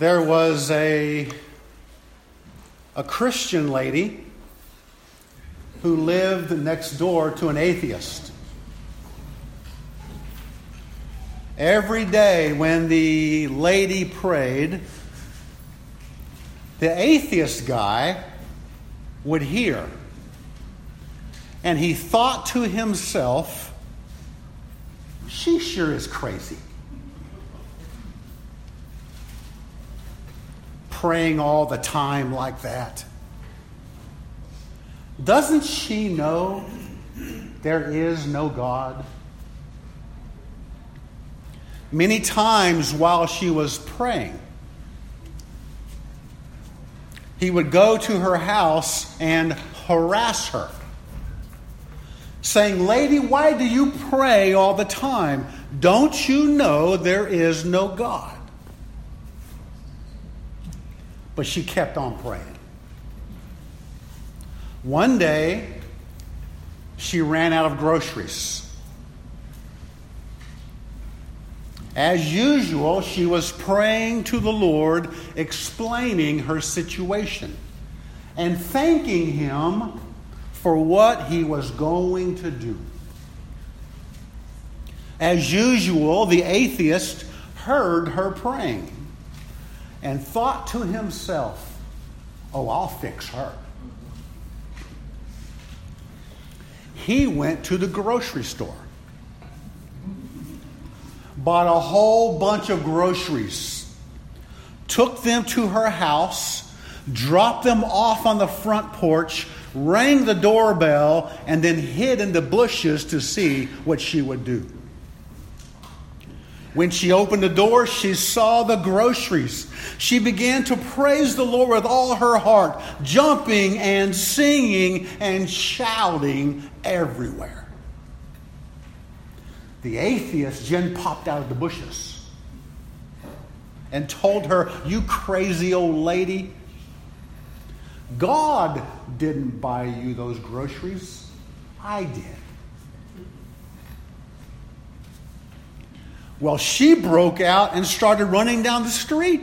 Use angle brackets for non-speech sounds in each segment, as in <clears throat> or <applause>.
there was a, a Christian lady who lived next door to an atheist. Every day when the lady prayed, the atheist guy would hear. And he thought to himself, she sure is crazy. Praying all the time like that. Doesn't she know there is no God? Many times while she was praying, he would go to her house and harass her, saying, Lady, why do you pray all the time? Don't you know there is no God? But she kept on praying. One day, she ran out of groceries. As usual, she was praying to the Lord, explaining her situation and thanking Him for what He was going to do. As usual, the atheist heard her praying and thought to himself, Oh, I'll fix her. He went to the grocery store bought a whole bunch of groceries, took them to her house, dropped them off on the front porch, rang the doorbell, and then hid in the bushes to see what she would do. When she opened the door, she saw the groceries. She began to praise the Lord with all her heart, jumping and singing and shouting everywhere. The atheist, Jen popped out of the bushes and told her, You crazy old lady, God didn't buy you those groceries, I did. Well, she broke out and started running down the street,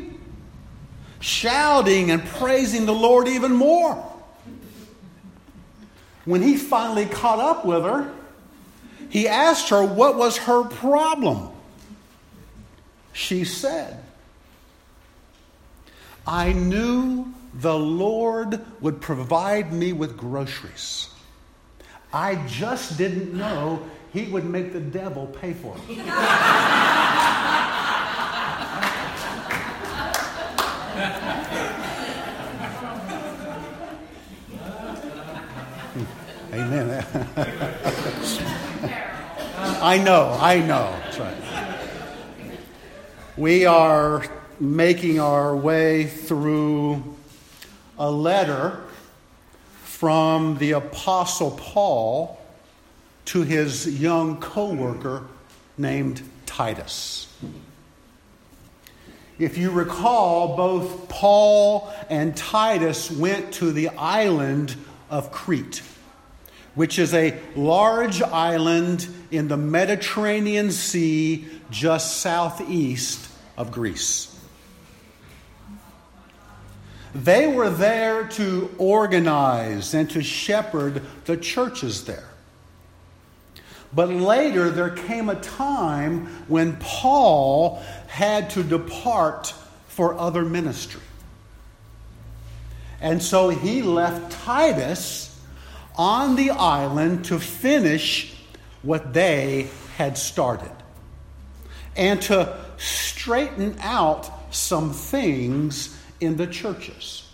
shouting and praising the Lord even more. When he finally caught up with her, he asked her what was her problem. She said, I knew the Lord would provide me with groceries. I just didn't know he would make the devil pay for it. Amen. I know, I know. That's right. We are making our way through a letter from the Apostle Paul to his young co worker named Titus. If you recall, both Paul and Titus went to the island of Crete which is a large island in the Mediterranean Sea just southeast of Greece. They were there to organize and to shepherd the churches there. But later, there came a time when Paul had to depart for other ministry. And so he left Titus on the island to finish what they had started and to straighten out some things in the churches.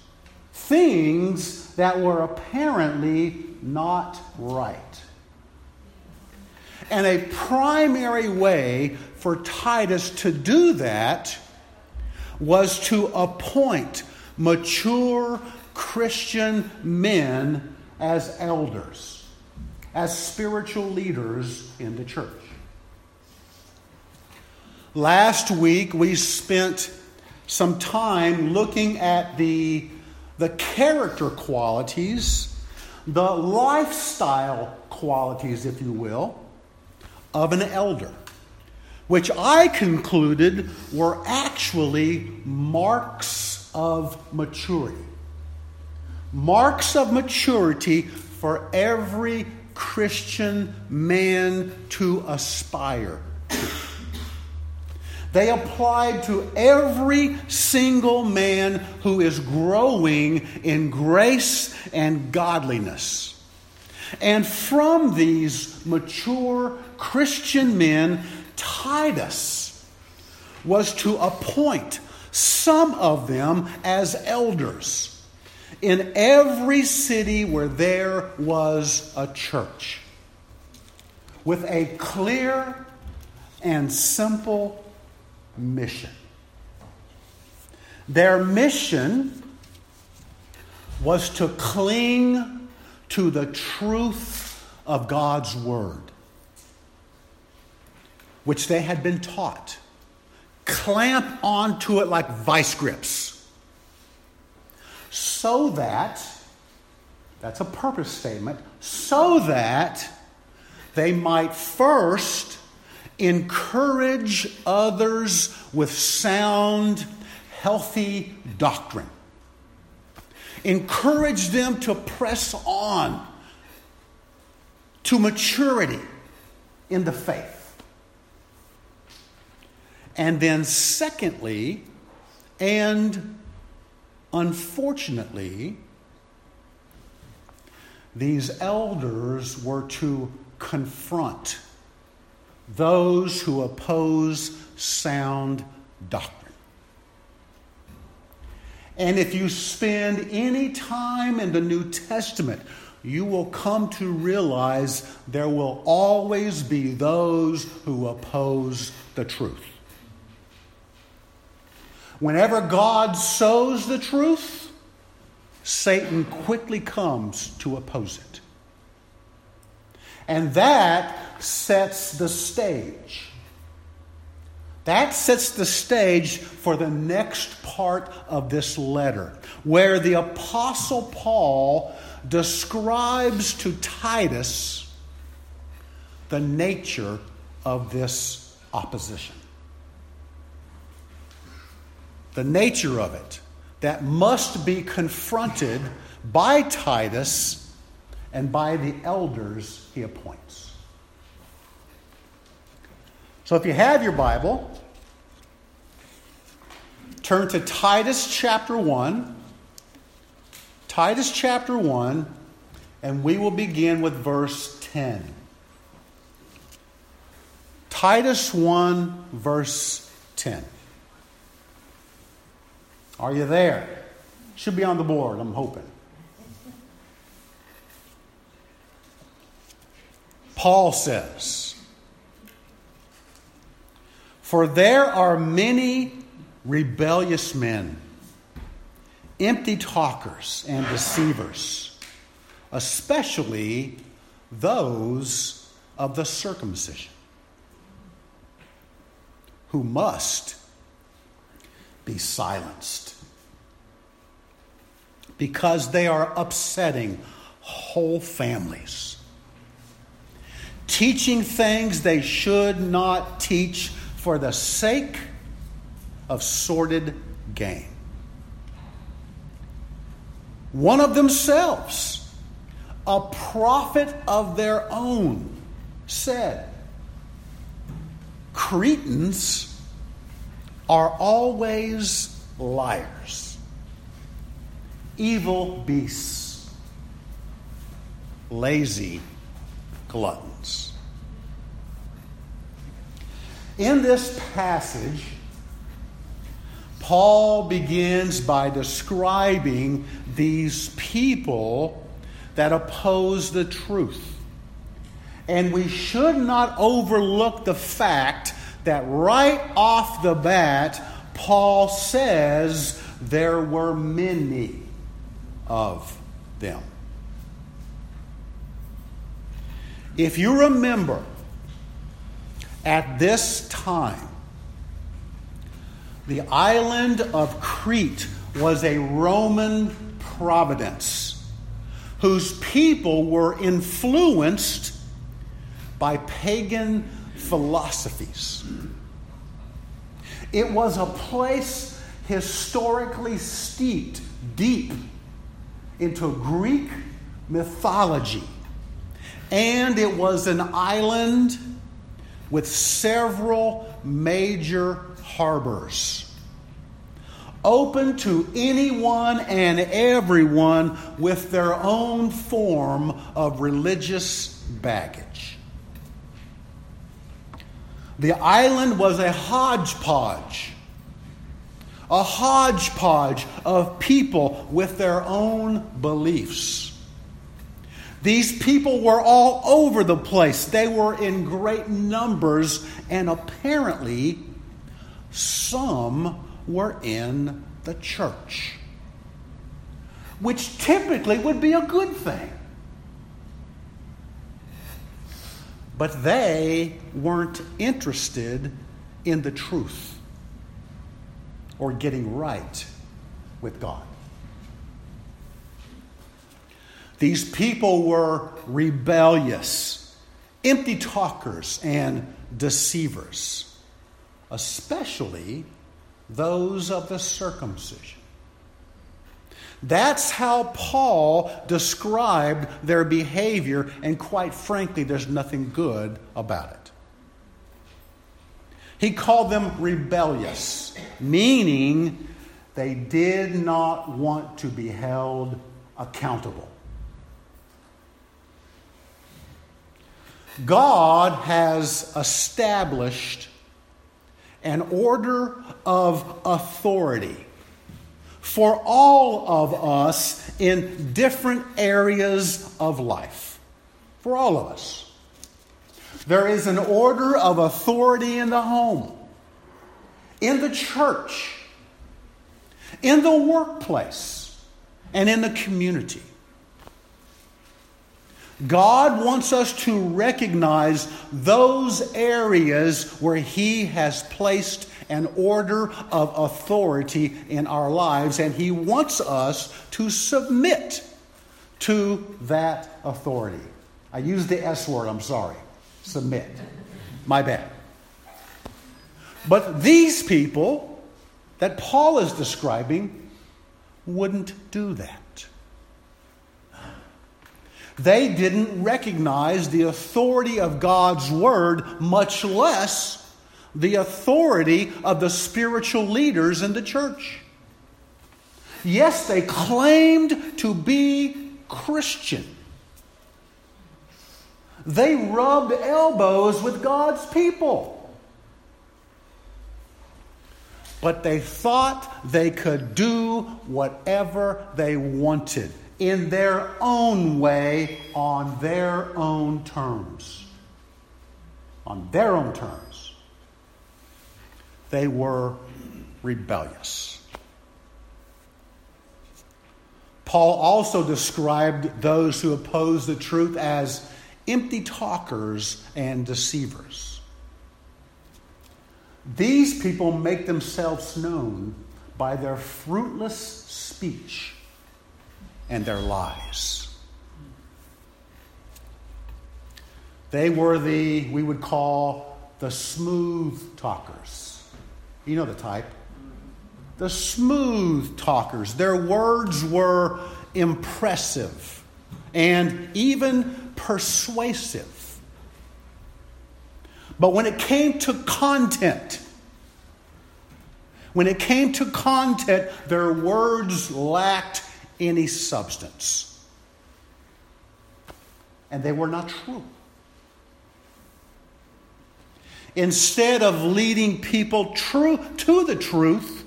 Things that were apparently not right. And a primary way for Titus to do that was to appoint mature Christian men as elders, as spiritual leaders in the church. Last week, we spent some time looking at the, the character qualities, the lifestyle qualities, if you will, of an elder. which I concluded were actually marks of maturity. Marks of maturity for every Christian man to aspire to. They applied to every single man who is growing in grace and godliness. And from these mature Christian men, Titus was to appoint some of them as elders in every city where there was a church with a clear and simple mission. Their mission was to cling to the truth of God's Word, which they had been taught. Clamp onto it like vice grips. So that, that's a purpose statement, so that they might first encourage others with sound, healthy doctrine. Encourage them to press on to maturity in the faith. And then, secondly, and unfortunately, these elders were to confront those who oppose sound doctrine. And if you spend any time in the New Testament, you will come to realize there will always be those who oppose the truth. Whenever God sows the truth, Satan quickly comes to oppose it. And that sets the stage. That sets the stage for the next part of this letter, where the Apostle Paul describes to Titus the nature of this opposition. The nature of it that must be confronted by Titus and by the elders he appoints. So if you have your Bible, turn to Titus chapter 1. Titus chapter 1, and we will begin with verse 10. Titus 1, verse 10. Are you there? Should be on the board, I'm hoping. Paul says, For there are many rebellious men, empty talkers, and deceivers, especially those of the circumcision, who must be silenced because they are upsetting whole families teaching things they should not teach for the sake of sordid gain. One of themselves, a prophet of their own, said, Cretans are always liars, evil beasts, lazy gluttons. In this passage, Paul begins by describing these people that oppose the truth. And we should not overlook the fact that right off the bat, Paul says there were many of them. If you remember, at this time, the island of Crete was a Roman providence whose people were influenced by pagan philosophies. It was a place historically steeped deep into Greek mythology. And it was an island with several major harbors open to anyone and everyone with their own form of religious baggage. The island was a hodgepodge, a hodgepodge of people with their own beliefs. These people were all over the place. They were in great numbers, and apparently, some were in the church, which typically would be a good thing. But they weren't interested in the truth or getting right with God. These people were rebellious, empty talkers, and deceivers, especially those of the circumcision. That's how Paul described their behavior, and quite frankly, there's nothing good about it. He called them rebellious, meaning they did not want to be held accountable. God has established an order of authority for all of us in different areas of life. For all of us. There is an order of authority in the home, in the church, in the workplace, and in the community. God wants us to recognize those areas where He has placed an order of authority in our lives, and He wants us to submit to that authority. I used the S word, I'm sorry. Submit. My bad. But these people that Paul is describing wouldn't do that. They didn't recognize the authority of God's word, much less the authority of the spiritual leaders in the church. Yes, they claimed to be Christian. They rubbed elbows with God's people. But they thought they could do whatever they wanted in their own way on their own terms. On their own terms. They were rebellious. Paul also described those who oppose the truth as empty talkers and deceivers. These people make themselves known by their fruitless speech and their lies. They were the, we would call, the smooth talkers. You know the type. The smooth talkers. Their words were impressive and even persuasive. But when it came to content, when it came to content, their words lacked any substance. And they were not true. Instead of leading people true to the truth,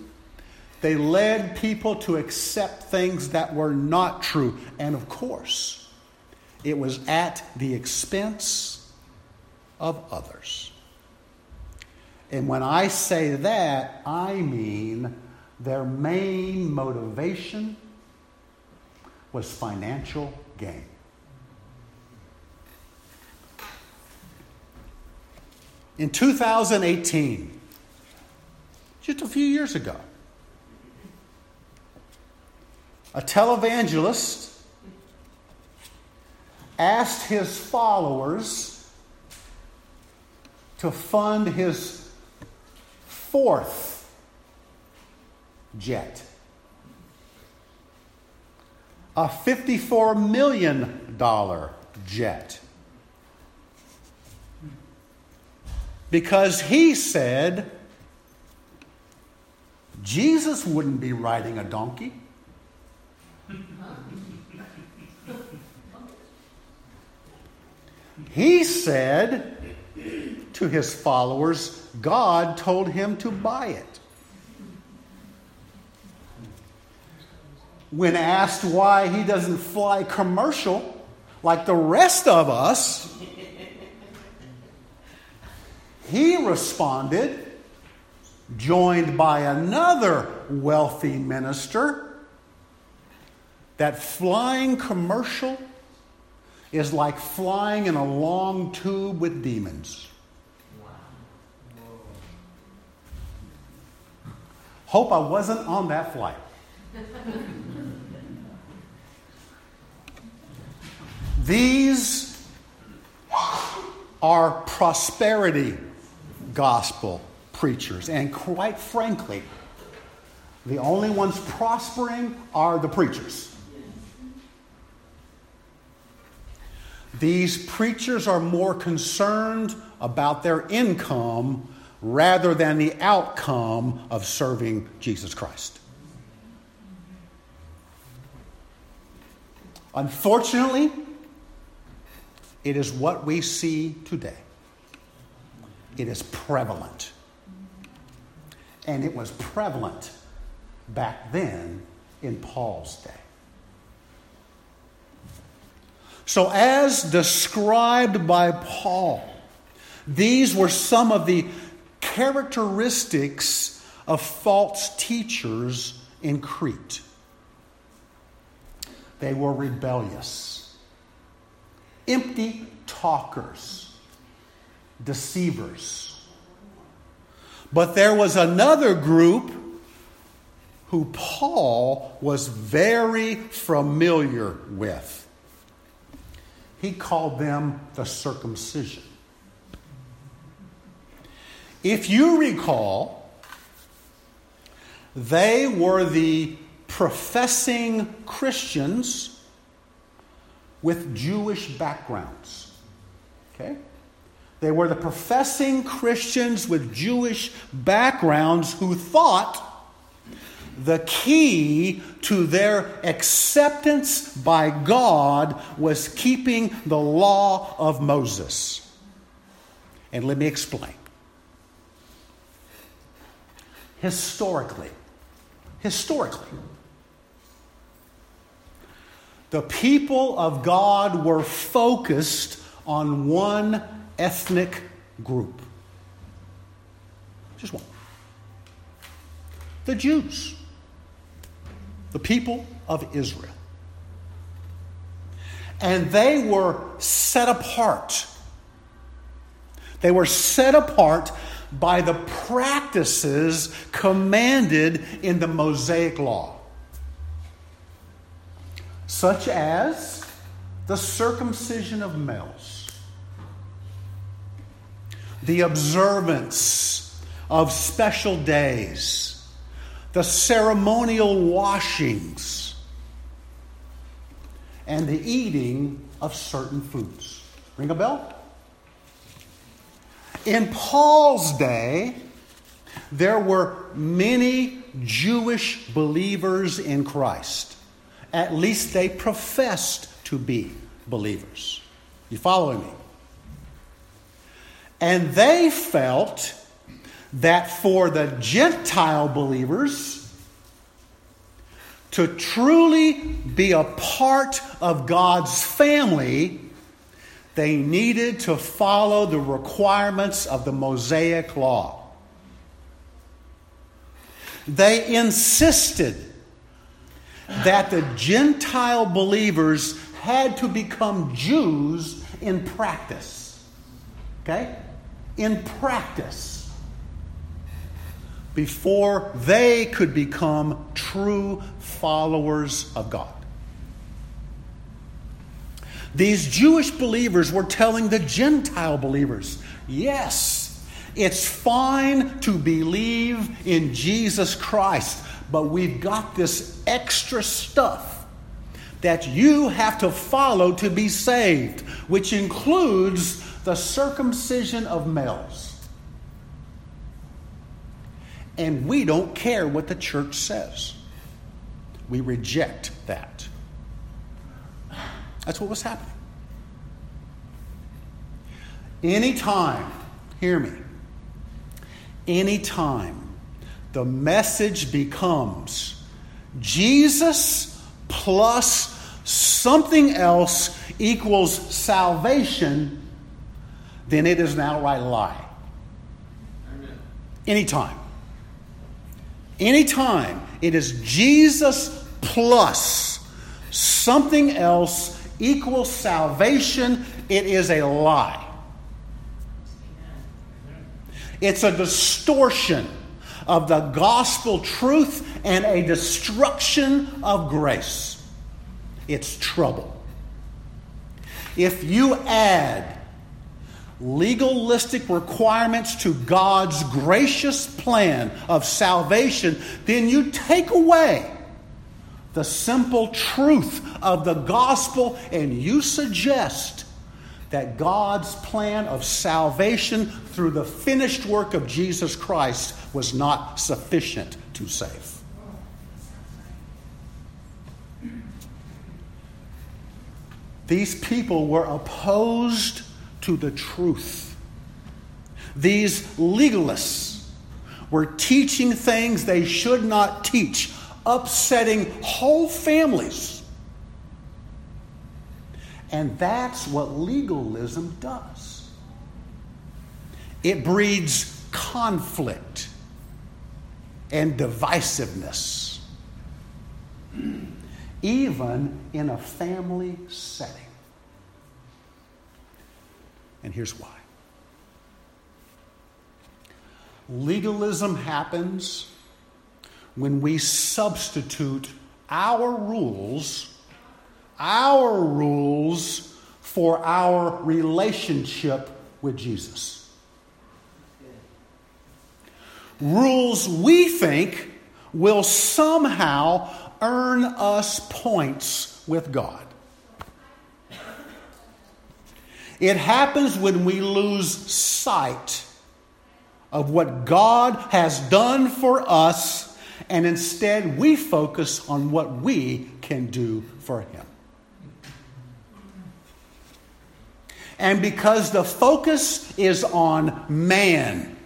they led people to accept things that were not true. And of course, it was at the expense of others. And when I say that, I mean their main motivation was financial gain. In 2018, just a few years ago, a televangelist asked his followers to fund his fourth jet. A $54 million jet. Because he said Jesus wouldn't be riding a donkey. <laughs> He said to his followers, God told him to buy it. When asked why he doesn't fly commercial like the rest of us, he responded, joined by another wealthy minister, that flying commercial is like flying in a long tube with demons. Hope I wasn't on that flight. These are prosperity gospel preachers. And quite frankly, the only ones prospering are the preachers. These preachers are more concerned about their income rather than the outcome of serving Jesus Christ. Unfortunately, it is what we see today. It is prevalent. And it was prevalent back then in Paul's day. So, as described by Paul, these were some of the characteristics of false teachers in Crete. They were rebellious, empty talkers, deceivers. But there was another group who Paul was very familiar with. He called them the circumcision. If you recall, they were the professing Christians with Jewish backgrounds. Okay? They were the professing Christians with Jewish backgrounds who thought the key to their acceptance by God was keeping the law of Moses. And let me explain. Historically, historically, the people of God were focused on one ethnic group. Just one. The Jews the people of Israel. And they were set apart. They were set apart by the practices commanded in the Mosaic Law, such as the circumcision of males, the observance of special days the ceremonial washings, and the eating of certain foods. Ring a bell? In Paul's day, there were many Jewish believers in Christ. At least they professed to be believers. You following me? And they felt that for the Gentile believers to truly be a part of God's family, they needed to follow the requirements of the Mosaic Law. They insisted that the Gentile believers had to become Jews in practice. Okay? In practice before they could become true followers of God. These Jewish believers were telling the Gentile believers, yes, It's fine to believe in Jesus Christ, but we've got this extra stuff that you have to follow to be saved, which includes the circumcision of males. And we don't care what the church says. We reject that. That's what was happening. Anytime, hear me, anytime the message becomes Jesus plus something else equals salvation, then it is an outright lie. Amen. Anytime. Anytime it is Jesus plus something else equals salvation, it is a lie. It's a distortion of the gospel truth and a destruction of grace. It's trouble. If you add legalistic requirements to God's gracious plan of salvation, then you take away the simple truth of the gospel and you suggest that God's plan of salvation through the finished work of Jesus Christ was not sufficient to save. These people were opposed to the truth. These legalists were teaching things they should not teach, upsetting whole families. And that's what legalism does it breeds conflict and divisiveness, even in a family setting. And here's why legalism happens when we substitute our rules, our rules, for our relationship with Jesus. Rules we think will somehow earn us points with God. It happens when we lose sight of what God has done for us, and instead we focus on what we can do for Him. And because the focus is on man,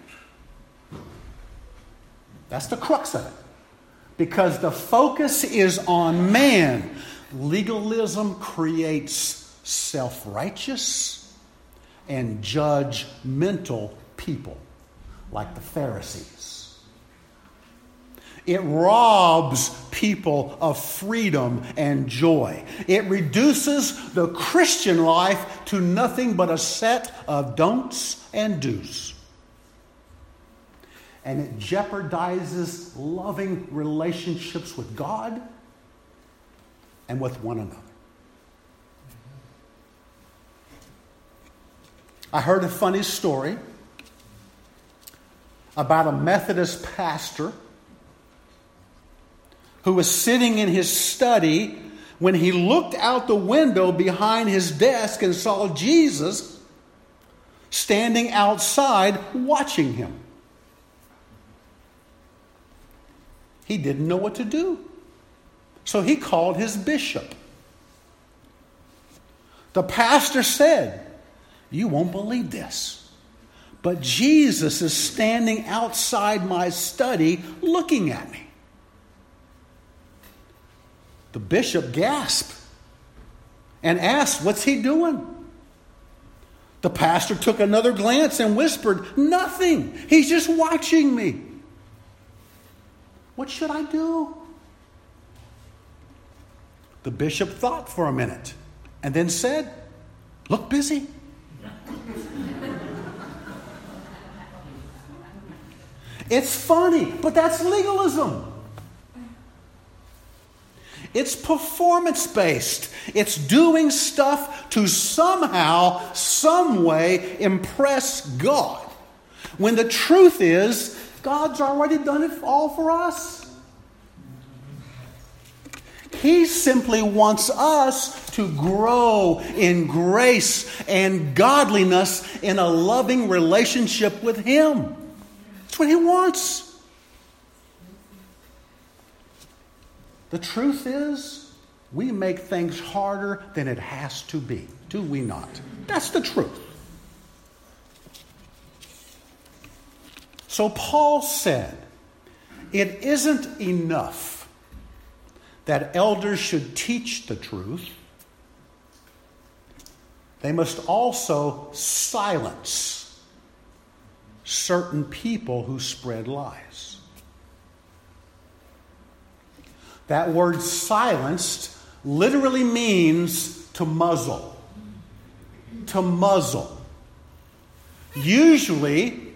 that's the crux of it. Because the focus is on man, legalism creates self righteous and judgmental people like the Pharisees. It robs people of freedom and joy. It reduces the Christian life to nothing but a set of don'ts and do's. And it jeopardizes loving relationships with God and with one another. I heard a funny story about a Methodist pastor who was sitting in his study when he looked out the window behind his desk and saw Jesus standing outside watching him. He didn't know what to do. So he called his bishop. The pastor said, you won't believe this. But Jesus is standing outside my study looking at me. The bishop gasped and asked, What's he doing? The pastor took another glance and whispered, Nothing. He's just watching me. What should I do? The bishop thought for a minute and then said, Look busy. <laughs> It's funny, but that's legalism. It's performance based. It's doing stuff to somehow, some way impress God. when the truth is God's already done it all for us. He simply wants us to grow in grace and godliness in a loving relationship with Him. That's what He wants. The truth is, we make things harder than it has to be, do we not? That's the truth. So Paul said, it isn't enough that elders should teach the truth. They must also silence certain people who spread lies. That word silenced literally means to muzzle. To muzzle. Usually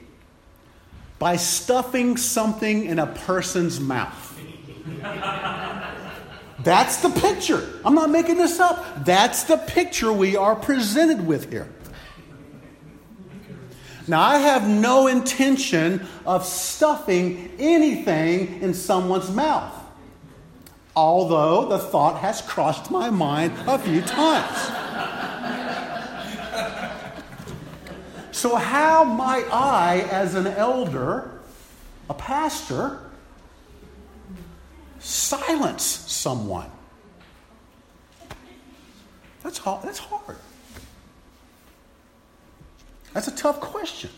by stuffing something in a person's mouth. <laughs> That's the picture. I'm not making this up. That's the picture we are presented with here. Now, I have no intention of stuffing anything in someone's mouth although the thought has crossed my mind a few times. so, how might I, as an elder, a pastor, silence someone? That's hard. That's hard. That's a tough question.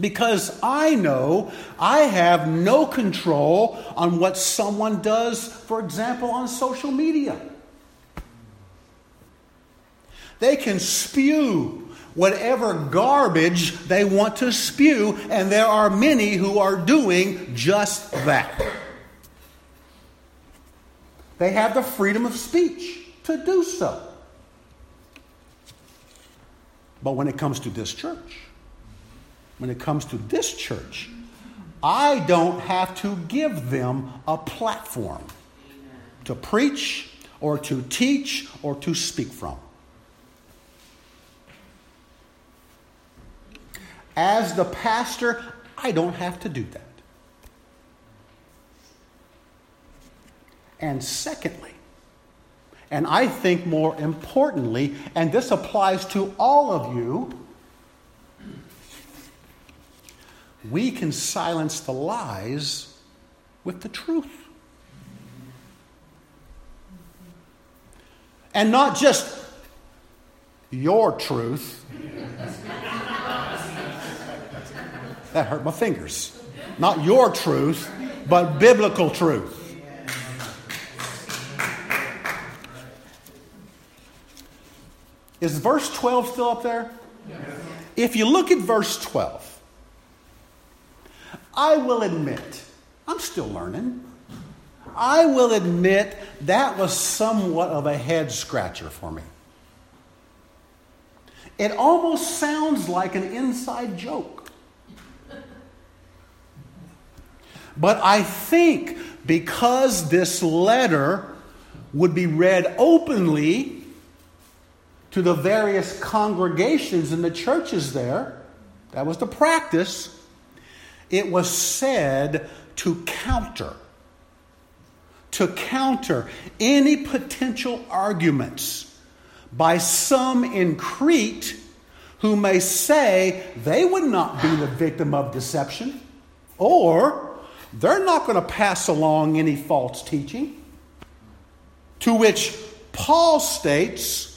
Because I know I have no control on what someone does, for example, on social media. They can spew whatever garbage they want to spew, and there are many who are doing just that. They have the freedom of speech to do so. But when it comes to this church, when it comes to this church, I don't have to give them a platform to preach or to teach or to speak from. As the pastor, I don't have to do that. And secondly, and I think more importantly, and this applies to all of you, we can silence the lies with the truth. And not just your truth. that hurt my fingers. Not your truth, but biblical truth. Is verse 12 still up there? If you look at verse 12, I will admit, I'm still learning. I will admit that was somewhat of a head scratcher for me. It almost sounds like an inside joke. But I think because this letter would be read openly to the various congregations in the churches there, that was the practice. It was said to counter, to counter any potential arguments by some in Crete who may say they would not be the victim of deception or they're not going to pass along any false teaching. To which Paul states,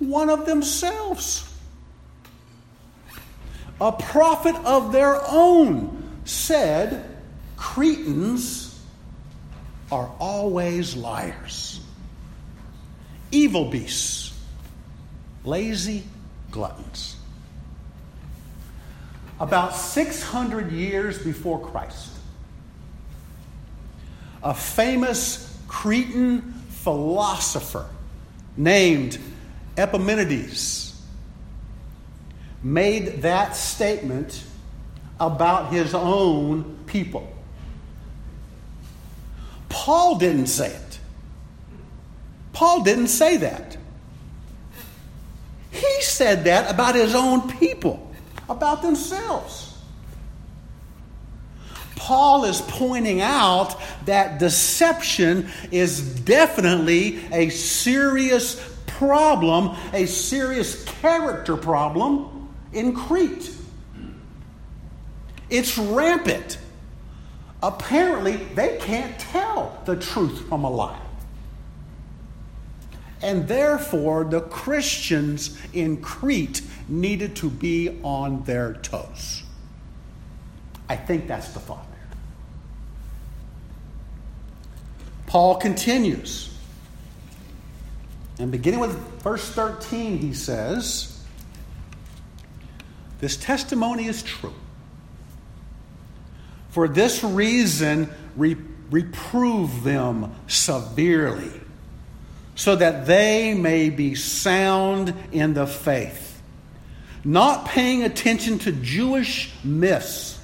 one of themselves, a prophet of their own said Cretans are always liars, evil beasts, lazy gluttons. About 600 years before Christ, a famous Cretan philosopher named Epimenides made that statement about his own people. Paul didn't say it. Paul didn't say that. He said that about his own people, about themselves. Paul is pointing out that deception is definitely a serious problem, a serious character problem in Crete. It's rampant. Apparently, they can't tell the truth from a lie. And therefore, the Christians in Crete needed to be on their toes. I think that's the thought. Paul continues. And beginning with verse 13, he says, This testimony is true. For this reason, re- reprove them severely, so that they may be sound in the faith, not paying attention to Jewish myths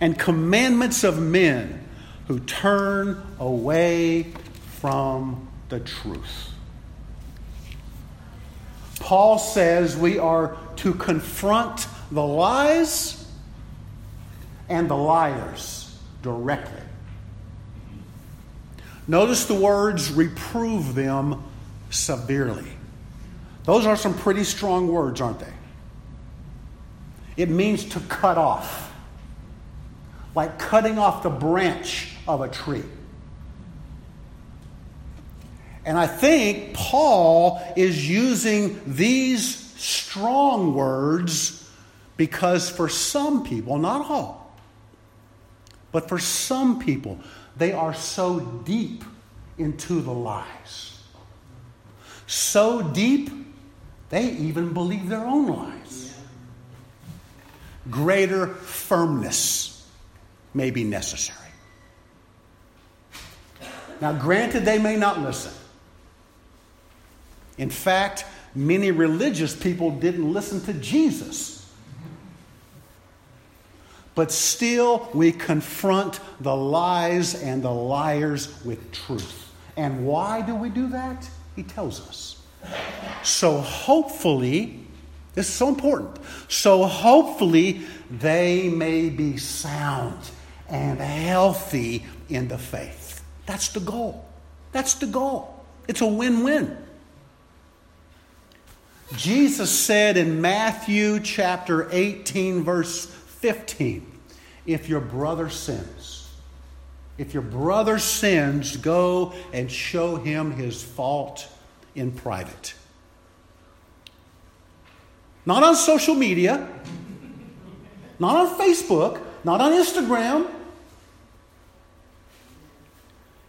and commandments of men who turn away from the truth. Paul says we are to confront the lies and the liars directly. Notice the words reprove them severely. Those are some pretty strong words, aren't they? It means to cut off, like cutting off the branch of a tree. And I think Paul is using these strong words because for some people, not all, but for some people, they are so deep into the lies. So deep, they even believe their own lies. Greater firmness may be necessary. Now, granted, they may not listen. In fact, many religious people didn't listen to Jesus. But still, we confront the lies and the liars with truth. And why do we do that? He tells us. So, hopefully, this is so important. So, hopefully, they may be sound and healthy in the faith. That's the goal. That's the goal. It's a win win. Jesus said in Matthew chapter 18, verse 15, if your brother sins, if your brother sins, go and show him his fault in private. Not on social media, not on Facebook, not on Instagram.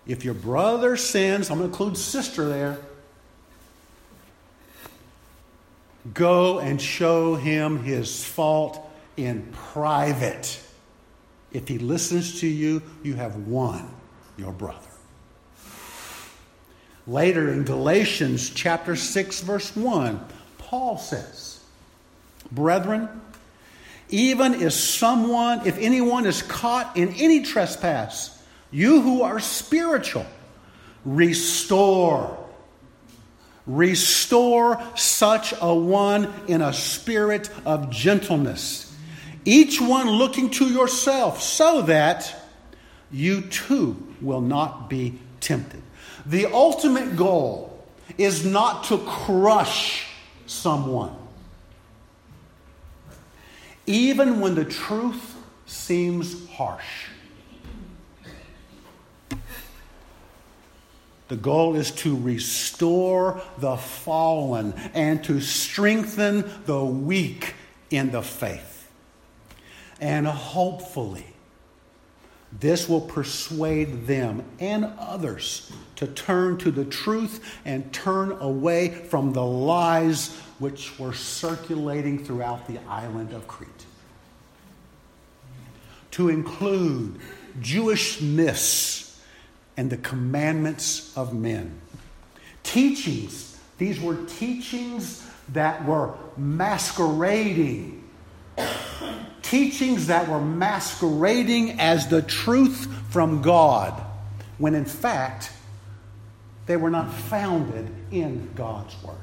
If your brother sins, I'm going to include sister there. Go and show him his fault in private. If he listens to you, you have won your brother. Later in Galatians chapter 6 verse 1, Paul says, "Brethren, even if someone, if anyone is caught in any trespass, you who are spiritual, restore Restore such a one in a spirit of gentleness, each one looking to yourself, so that you too will not be tempted. The ultimate goal is not to crush someone, even when the truth seems harsh. The goal is to restore the fallen and to strengthen the weak in the faith. And hopefully, this will persuade them and others to turn to the truth and turn away from the lies which were circulating throughout the island of Crete. To include Jewish myths and the commandments of men. Teachings, these were teachings that were masquerading. teachings that were masquerading as the truth from God, when in fact they were not founded in God's Word.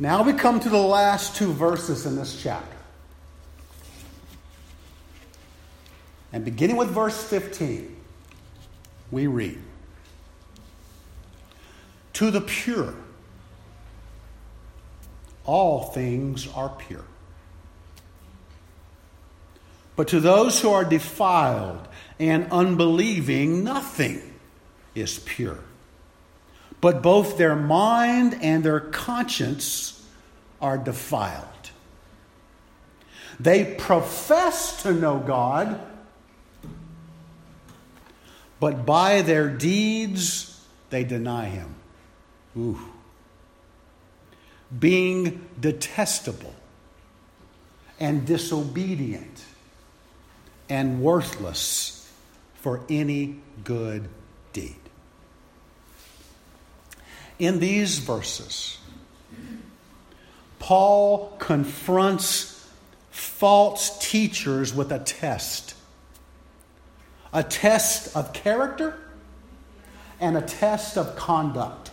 Now we come to the last two verses in this chapter. And beginning with verse 15, we read To the pure, all things are pure. But to those who are defiled and unbelieving, nothing is pure. But both their mind and their conscience are defiled. They profess to know God, but by their deeds they deny Him. Ooh. Being detestable and disobedient and worthless for any good deed. In these verses, Paul confronts false teachers with a test a test of character and a test of conduct.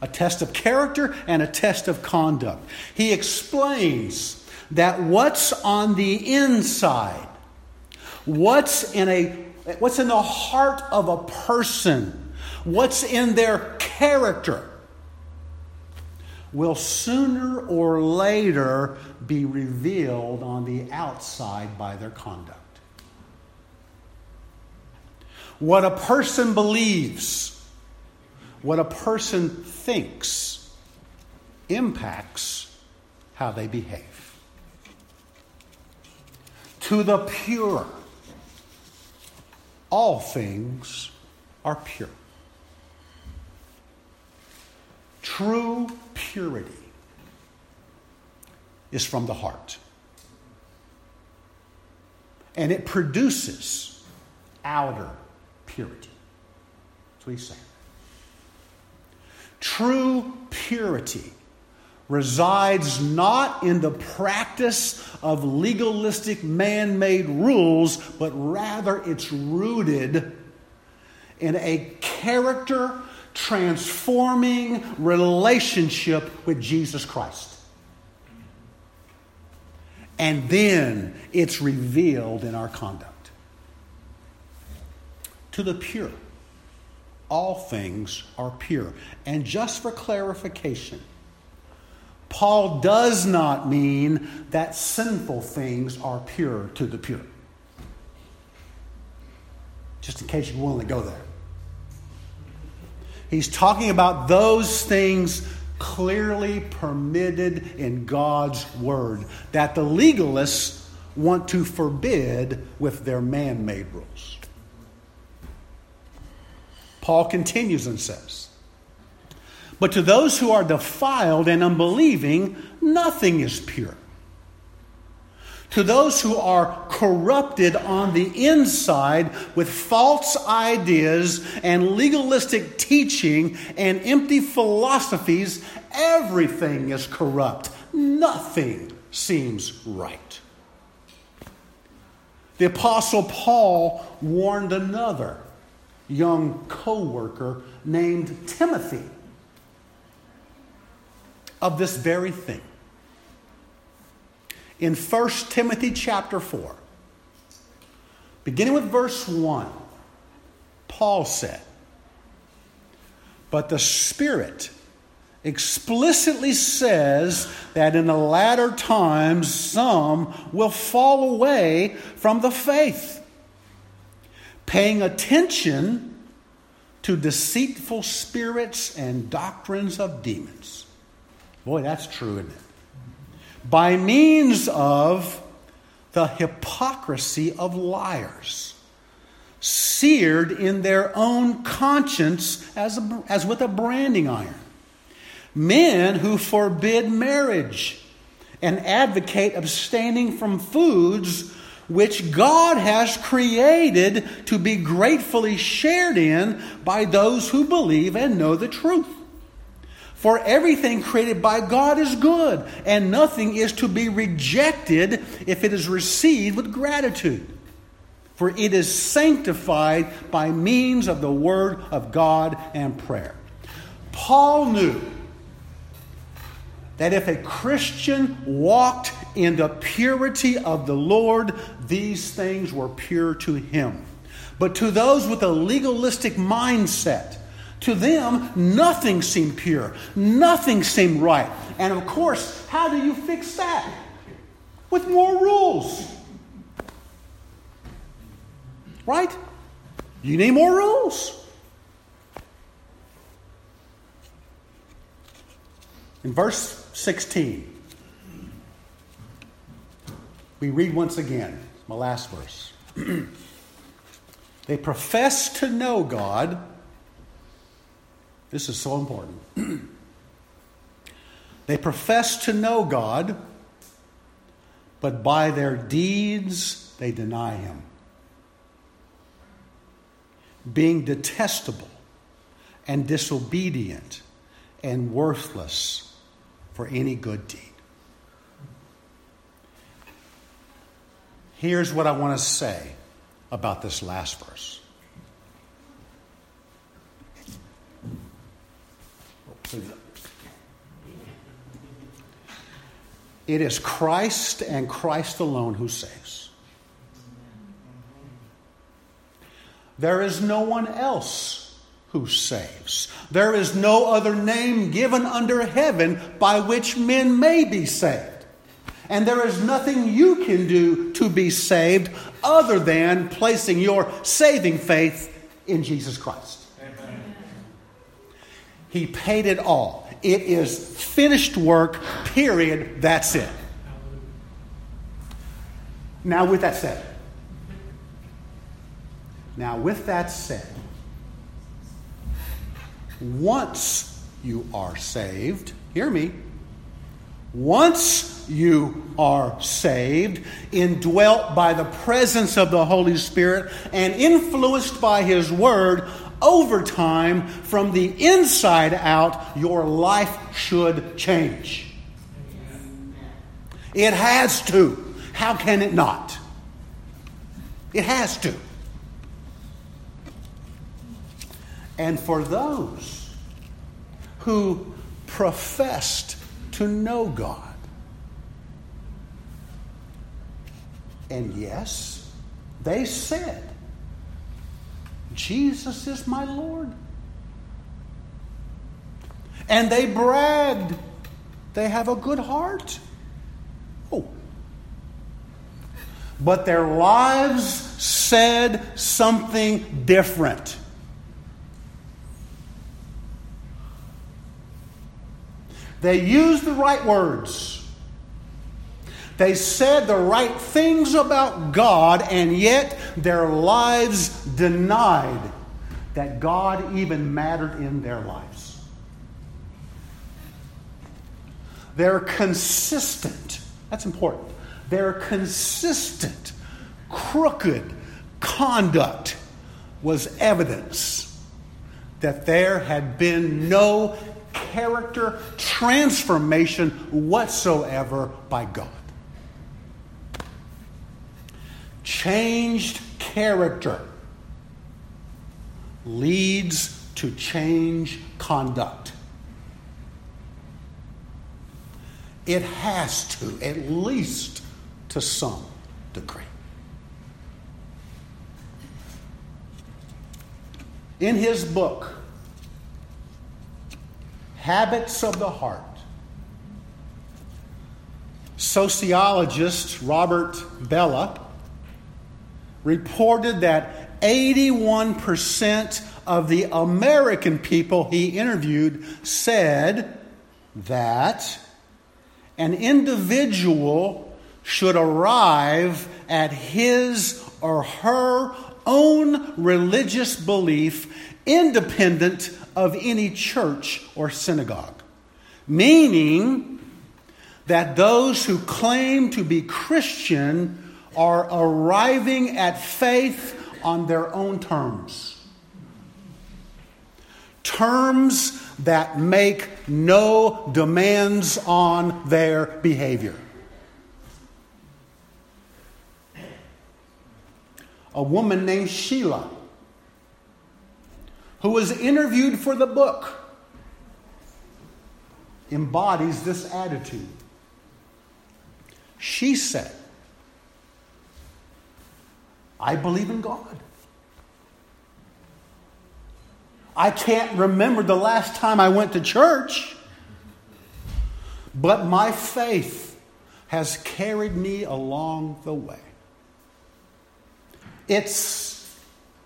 A test of character and a test of conduct. He explains that what's on the inside, what's in a what's in the heart of a person, what's in their character will sooner or later be revealed on the outside by their conduct. What a person believes, what a person thinks, impacts how they behave. To the pure, all things are pure. True purity is from the heart. And it produces outer purity. That's what he's saying. True purity resides not in the practice of legalistic man made rules, but rather it's rooted in a character transforming relationship with Jesus Christ. And then it's revealed in our conduct. To the pure, all things are pure. And just for clarification, Paul does not mean that sinful things are pure to the pure. Just in case you're willing to go there. He's talking about those things clearly permitted in God's word that the legalists want to forbid with their man made rules. Paul continues and says, But to those who are defiled and unbelieving, nothing is pure to those who are corrupted on the inside with false ideas and legalistic teaching and empty philosophies, everything is corrupt. Nothing seems right. The Apostle Paul warned another young co worker named Timothy of this very thing in 1 Timothy chapter 4. Beginning with verse 1, Paul said, But the Spirit explicitly says that in the latter times some will fall away from the faith, paying attention to deceitful spirits and doctrines of demons. Boy, that's true, isn't it? by means of the hypocrisy of liars, seared in their own conscience as, a, as with a branding iron. Men who forbid marriage and advocate abstaining from foods which God has created to be gratefully shared in by those who believe and know the truth. For everything created by God is good, and nothing is to be rejected if it is received with gratitude. For it is sanctified by means of the Word of God and prayer. Paul knew that if a Christian walked in the purity of the Lord, these things were pure to him. But to those with a legalistic mindset, to them, nothing seemed pure, nothing seemed right. And of course, how do you fix that? With more rules. Right? You need more rules. In verse 16, we read once again, my last verse. they profess to know God. This is so important. <clears throat> they profess to know God, but by their deeds they deny Him. Being detestable and disobedient and worthless for any good deed. Here's what I want to say about this last verse. It is Christ and Christ alone who saves. There is no one else who saves. There is no other name given under heaven by which men may be saved. And there is nothing you can do to be saved other than placing your saving faith in Jesus Christ. Amen. He paid it all. It is finished work, period. That's it. Now, with that said, now, with that said, once you are saved, hear me, once you are saved, indwelt by the presence of the Holy Spirit, and influenced by His Word, over time, from the inside out, your life should change. It has to. How can it not? It has to. And for those who professed to know God, and yes, they said, Jesus is my Lord. And they bragged, they have a good heart. Oh. But their lives said something different. They used the right words. They said the right things about God, and yet their lives denied that God even mattered in their lives. They're consistent. That's important. Their consistent, crooked conduct was evidence that there had been no character transformation whatsoever by God. Changed character leads to change conduct. It has to, at least to some degree. In his book, habits of the heart. Sociologist Robert Bellah reported that 81% of the American people he interviewed said that an individual should arrive at his or her own religious belief independent of any church or synagogue. Meaning that those who claim to be Christian are arriving at faith on their own terms. Terms that make no demands on their behavior. A woman named Sheila who was interviewed for the book, embodies this attitude. She said, I believe in God. I can't remember the last time I went to church, but my faith has carried me along the way. It's,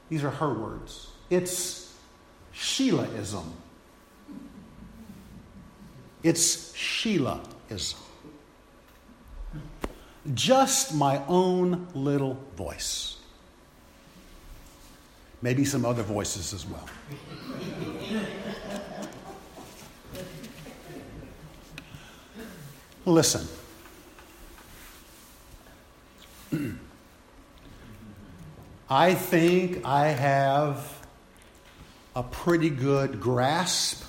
these are her words, it's Sheilaism. It's Sheilaism. Just my own little voice. Maybe some other voices as well. Listen. <clears throat> I think I have a pretty good grasp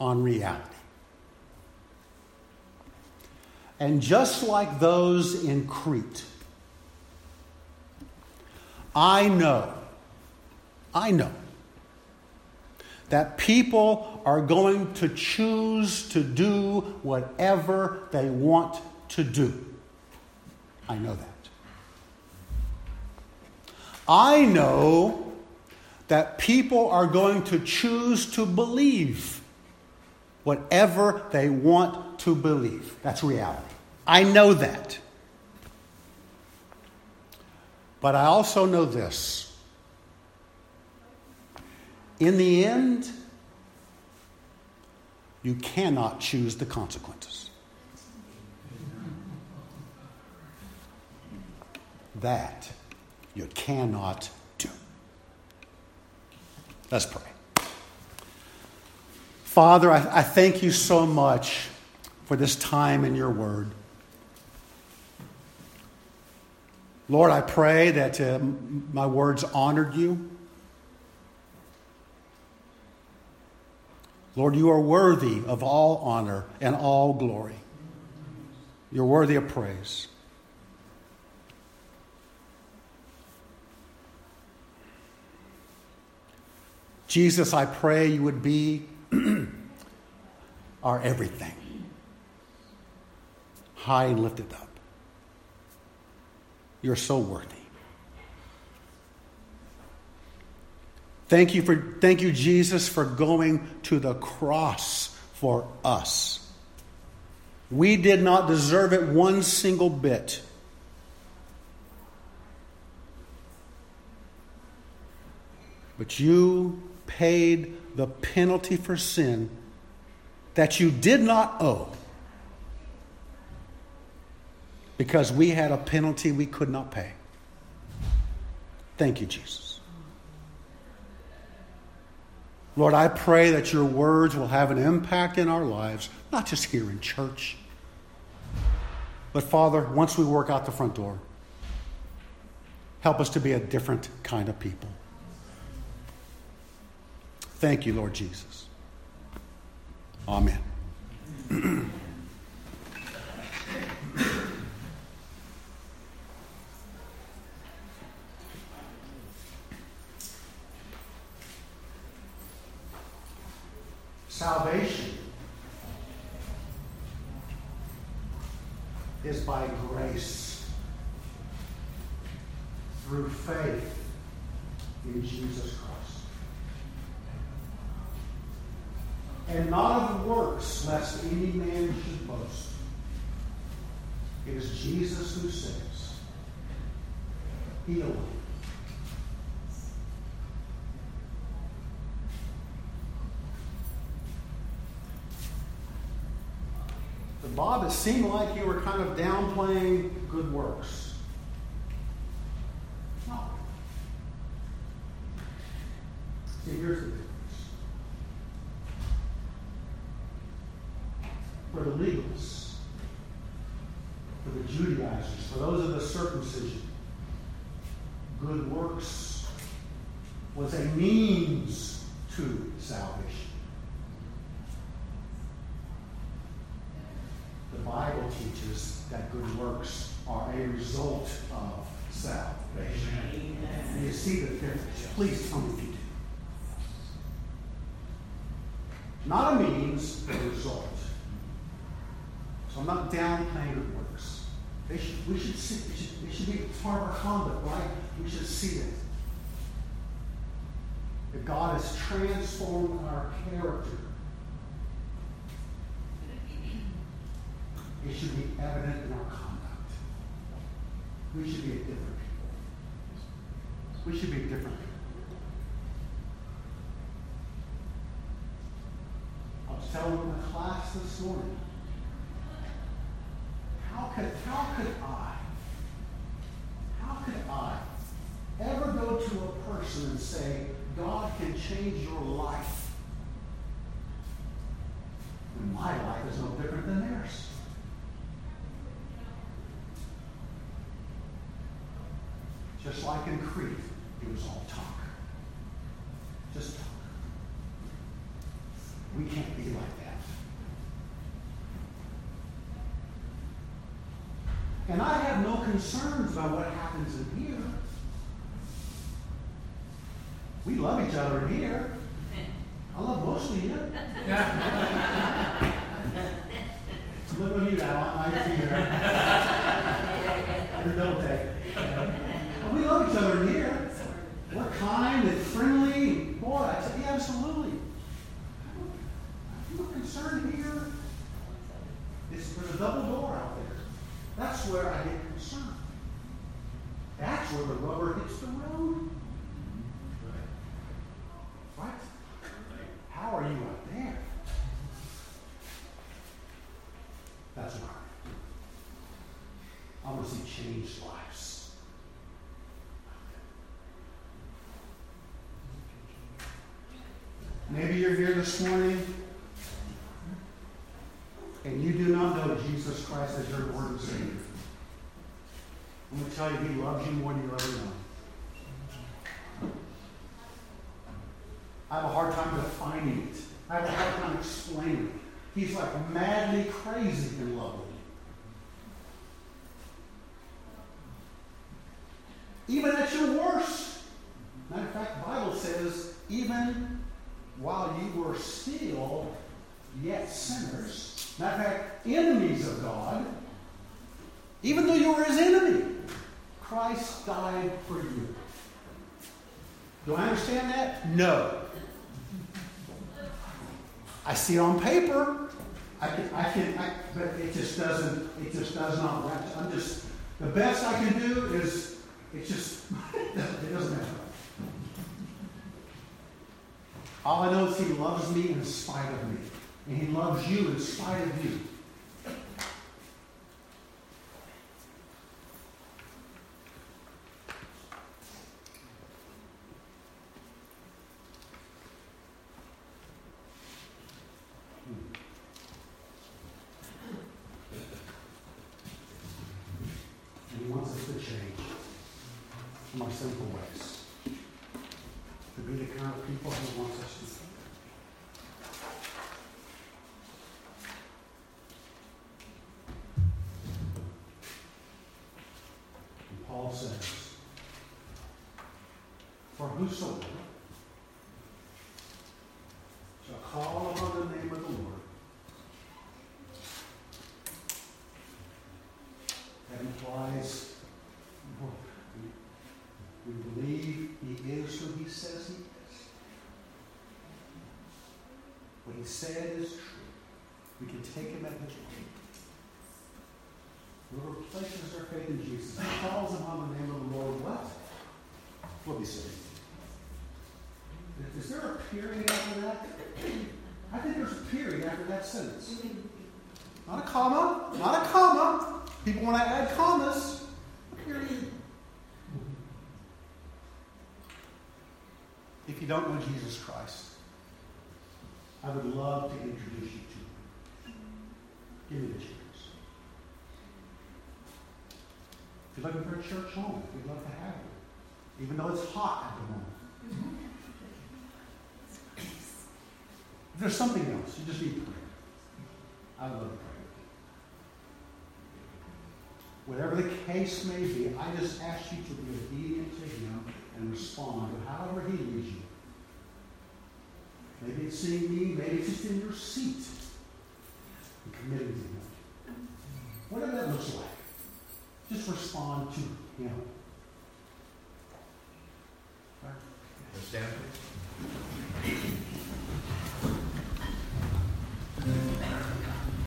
on reality. And just like those in Crete, I know, I know that people are going to choose to do whatever they want to do. I know that. I know that people are going to choose to believe whatever they want to believe. That's reality. I know that. But I also know this. In the end, you cannot choose the consequences. That you cannot. Let's pray. Father, I, I, thank you so much for this time in your word. Lord, I pray that uh, my words honored you. Lord, you are worthy of all honor and all glory. You're worthy of praise. Jesus, I pray you would be <clears throat> our everything, high and lifted up. You're so worthy. Thank you for thank you Jesus for going to the cross for us. We did not deserve it one single bit. But you paid the penalty for sin that you did not owe because we had a penalty we could not pay. Thank you, Jesus. Lord, I pray that your words will have an impact in our lives, not just here in church, but Father, once we work out the front door, help us to be a different kind of people. Thank you, Lord Jesus. Amen. <clears throat> Salvation is by grace through faith in Jesus Christ. and not of works, lest any man should boast. It is Jesus who saves. He alone. Seemed like you were kind of downplaying good works. No. See, here's the thing. for the legalists, for the Judaizers, for those of the circumcision. Good works was a means to salvation. The Bible teaches that good works are a result of salvation. And you see the difference. Please tell me if you do. Not a means, but a result. So I'm not downplaying good works. They should, we should see, it should, it should be our conduct, right? We should see it. That God has transformed our character. It should be evident in our conduct. We should be a different people. We should be different people. I was telling my class this morning. How could, how could I, I ever go to a person and say, God can change your life and my life is no different than theirs? Just like in Crete, it was all talk. Just talk. We can't be like that. And I concerns about what happens in here. We love each other in here. I love most of you. Look at you now, I see there. Don't take. We love each other in here. We're kind and friendly. Boy, I tell you, absolutely. I'm not concerned here. It's, there's a double door out there. That's where I get That's where the rubber hits the road. Right? How are you out there? That's what I want to see changed lives. Maybe you're here this morning and you do not know Jesus Christ as your Lord and Savior. I'm going to tell you, He loves you more than you ever know. I have a hard time defining it. I have a hard time explaining it. He's like madly crazy in love with you. Even at your worst. Matter of fact, the Bible says, even while you were still yet sinners, matter of fact, enemies of God, even though you were his enemy, Christ died for you. Do I understand that? No. I see it on paper. I can, I can, I, but it just doesn't, it just does not work. I'm just, the best I can do is, it's just, <laughs> it doesn't matter. All I know is He loves me in spite of me. And He loves you in spite of you. And He wants us to change from our sinful ways. To be the kind of people He wants us to be. Paul says, For whosoever shall call upon the name of the Lord, that implies we, we believe he is who he says he is. What he said is true. We can take him at his word. Places their faith in Jesus calls upon the name of the Lord, what? Will be saved. Is there a period after that? I think there's a period after that sentence. Not a comma, not a comma. People want to add commas. A period. If you don't know Jesus Christ, I would love to introduce you to him. Give me the If you're looking for a church home, we'd love to have you. Even though it's hot at the moment. If there's something else, you just need prayer. I love prayer. Whatever the case may be, I just ask you to be obedient to Him and respond to however He leads you. Maybe it's seeing me, maybe it's just in your seat and committing to Him. Whatever that looks like. Just respond to Him. Understand?